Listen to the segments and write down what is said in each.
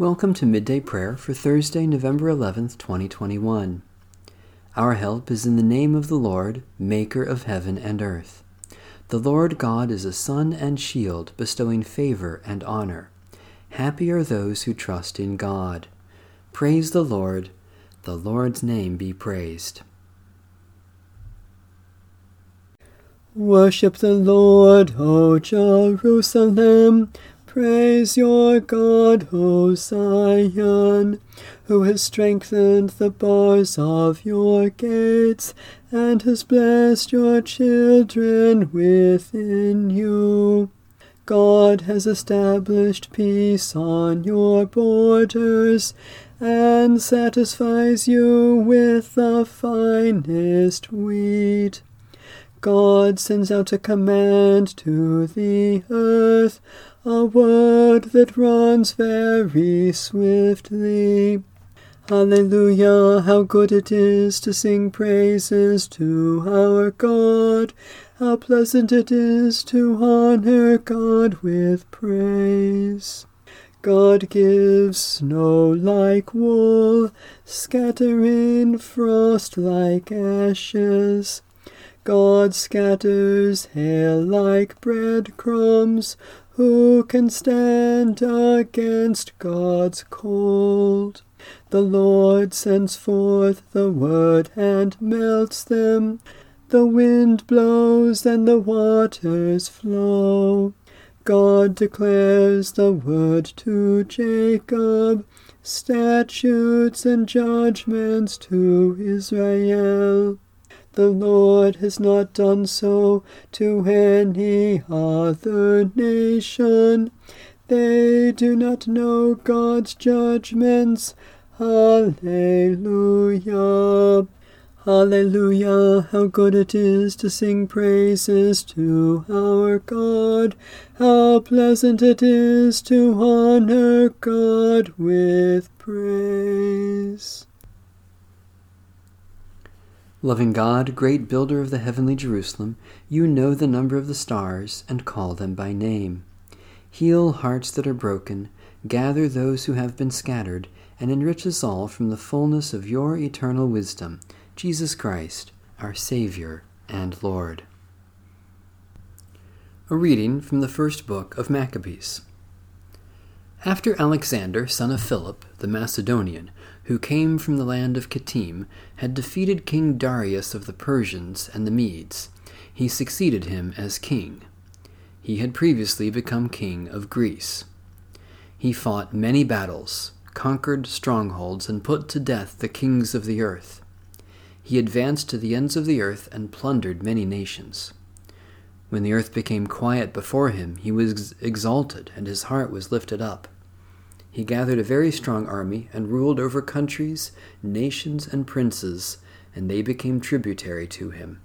Welcome to Midday Prayer for Thursday, November 11th, 2021. Our help is in the name of the Lord, Maker of heaven and earth. The Lord God is a sun and shield, bestowing favor and honor. Happy are those who trust in God. Praise the Lord. The Lord's name be praised. Worship the Lord, O Jerusalem. Praise your God, O Zion, who has strengthened the bars of your gates, and has blessed your children within you. God has established peace on your borders, and satisfies you with the finest wheat. God sends out a command to the earth, a word that runs very swiftly. Hallelujah, how good it is to sing praises to our God. How pleasant it is to honor God with praise. God gives snow like wool, scattering frost like ashes. God scatters hail like breadcrumbs. Who can stand against God's cold? The Lord sends forth the word and melts them. The wind blows and the waters flow. God declares the word to Jacob, statutes and judgments to Israel. The Lord has not done so to any other nation. They do not know God's judgments. Hallelujah. Hallelujah, how good it is to sing praises to our God. How pleasant it is to honor God with praise. Loving God, great builder of the heavenly Jerusalem, you know the number of the stars and call them by name. Heal hearts that are broken, gather those who have been scattered, and enrich us all from the fullness of your eternal wisdom, Jesus Christ, our Savior and Lord. A reading from the first book of Maccabees. After Alexander, son of Philip, the Macedonian, who came from the land of Kittim, had defeated King Darius of the Persians and the Medes, he succeeded him as king. He had previously become king of Greece. He fought many battles, conquered strongholds, and put to death the kings of the earth. He advanced to the ends of the earth and plundered many nations. When the earth became quiet before him, he was exalted, and his heart was lifted up. He gathered a very strong army and ruled over countries, nations, and princes, and they became tributary to him.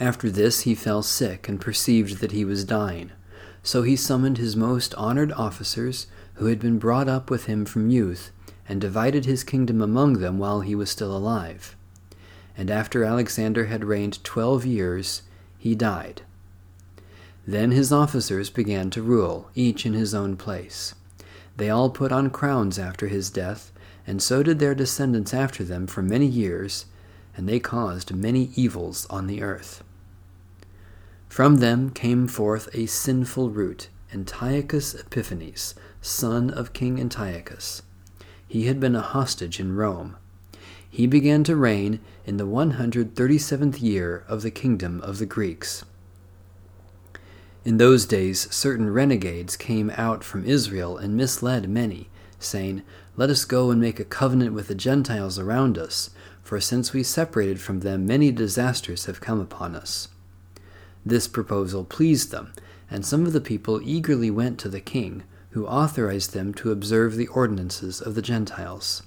After this he fell sick and perceived that he was dying. So he summoned his most honored officers, who had been brought up with him from youth, and divided his kingdom among them while he was still alive. And after Alexander had reigned twelve years, he died. Then his officers began to rule, each in his own place. They all put on crowns after his death, and so did their descendants after them for many years, and they caused many evils on the earth. From them came forth a sinful root, Antiochus Epiphanes, son of King Antiochus. He had been a hostage in Rome he began to reign in the 137th year of the kingdom of the Greeks. In those days, certain renegades came out from Israel and misled many, saying, Let us go and make a covenant with the Gentiles around us, for since we separated from them, many disasters have come upon us. This proposal pleased them, and some of the people eagerly went to the king, who authorized them to observe the ordinances of the Gentiles.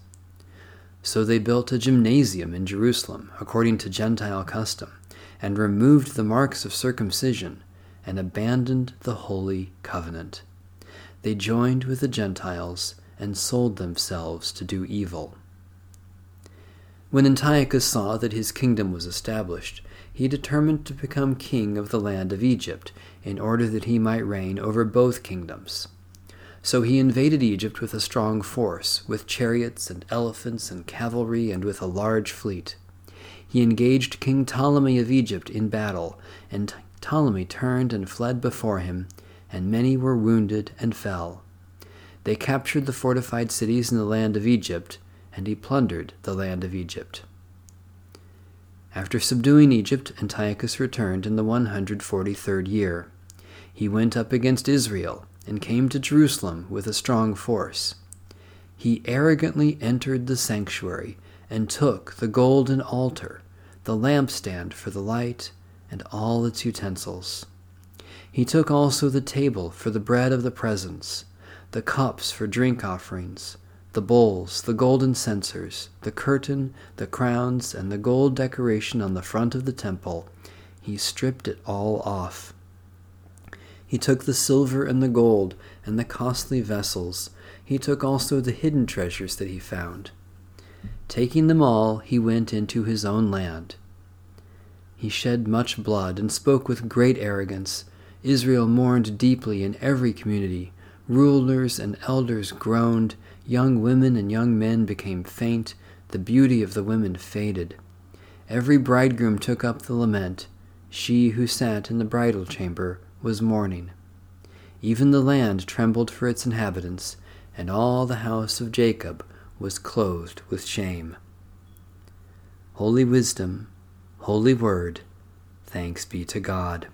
So they built a gymnasium in Jerusalem, according to Gentile custom, and removed the marks of circumcision, and abandoned the holy covenant. They joined with the Gentiles and sold themselves to do evil. When Antiochus saw that his kingdom was established, he determined to become king of the land of Egypt, in order that he might reign over both kingdoms. So he invaded Egypt with a strong force, with chariots and elephants and cavalry, and with a large fleet. He engaged King Ptolemy of Egypt in battle, and Ptolemy turned and fled before him, and many were wounded and fell. They captured the fortified cities in the land of Egypt, and he plundered the land of Egypt. After subduing Egypt, Antiochus returned in the 143rd year. He went up against Israel and came to Jerusalem with a strong force. He arrogantly entered the sanctuary and took the golden altar, the lampstand for the light, and all its utensils. He took also the table for the bread of the presence, the cups for drink offerings, the bowls, the golden censers, the curtain, the crowns, and the gold decoration on the front of the temple. He stripped it all off. He took the silver and the gold and the costly vessels. He took also the hidden treasures that he found. Taking them all, he went into his own land. He shed much blood and spoke with great arrogance. Israel mourned deeply in every community. Rulers and elders groaned. Young women and young men became faint. The beauty of the women faded. Every bridegroom took up the lament. She who sat in the bridal chamber was mourning. Even the land trembled for its inhabitants, and all the house of Jacob was clothed with shame. Holy wisdom, Holy Word, thanks be to God.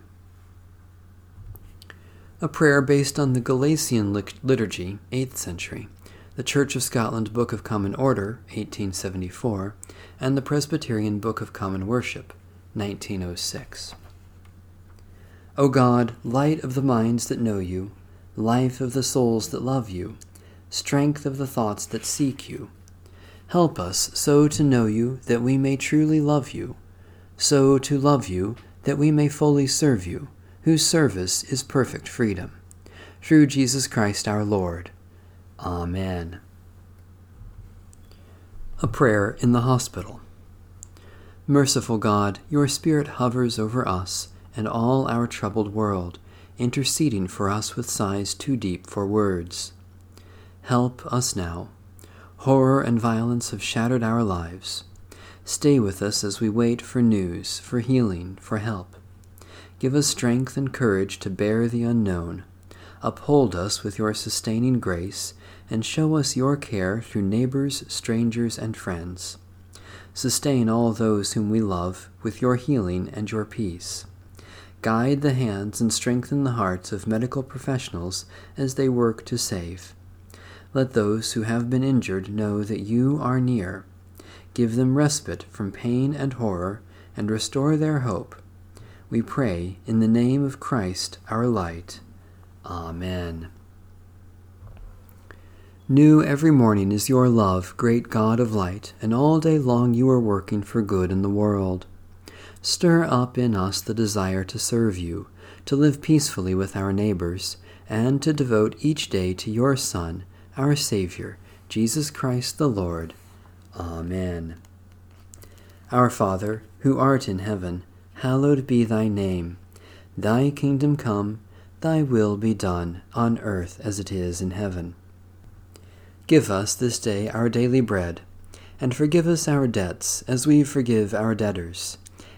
A prayer based on the Gelasian liturgy, 8th century, the Church of Scotland Book of Common Order, 1874, and the Presbyterian Book of Common Worship, 1906. O God, light of the minds that know you, life of the souls that love you, strength of the thoughts that seek you, help us so to know you that we may truly love you so to love you, that we may fully serve you, whose service is perfect freedom. Through Jesus Christ our Lord. Amen. A prayer in the hospital. Merciful God, your Spirit hovers over us and all our troubled world, interceding for us with sighs too deep for words. Help us now. Horror and violence have shattered our lives. Stay with us as we wait for news, for healing, for help. Give us strength and courage to bear the unknown. Uphold us with your sustaining grace, and show us your care through neighbors, strangers, and friends. Sustain all those whom we love with your healing and your peace. Guide the hands and strengthen the hearts of medical professionals as they work to save. Let those who have been injured know that you are near Give them respite from pain and horror, and restore their hope. We pray in the name of Christ our light. Amen. New every morning is your love, great God of light, and all day long you are working for good in the world. Stir up in us the desire to serve you, to live peacefully with our neighbors, and to devote each day to your Son, our Savior, Jesus Christ the Lord. Amen. Our Father, who art in heaven, hallowed be thy name. Thy kingdom come, thy will be done, on earth as it is in heaven. Give us this day our daily bread, and forgive us our debts as we forgive our debtors.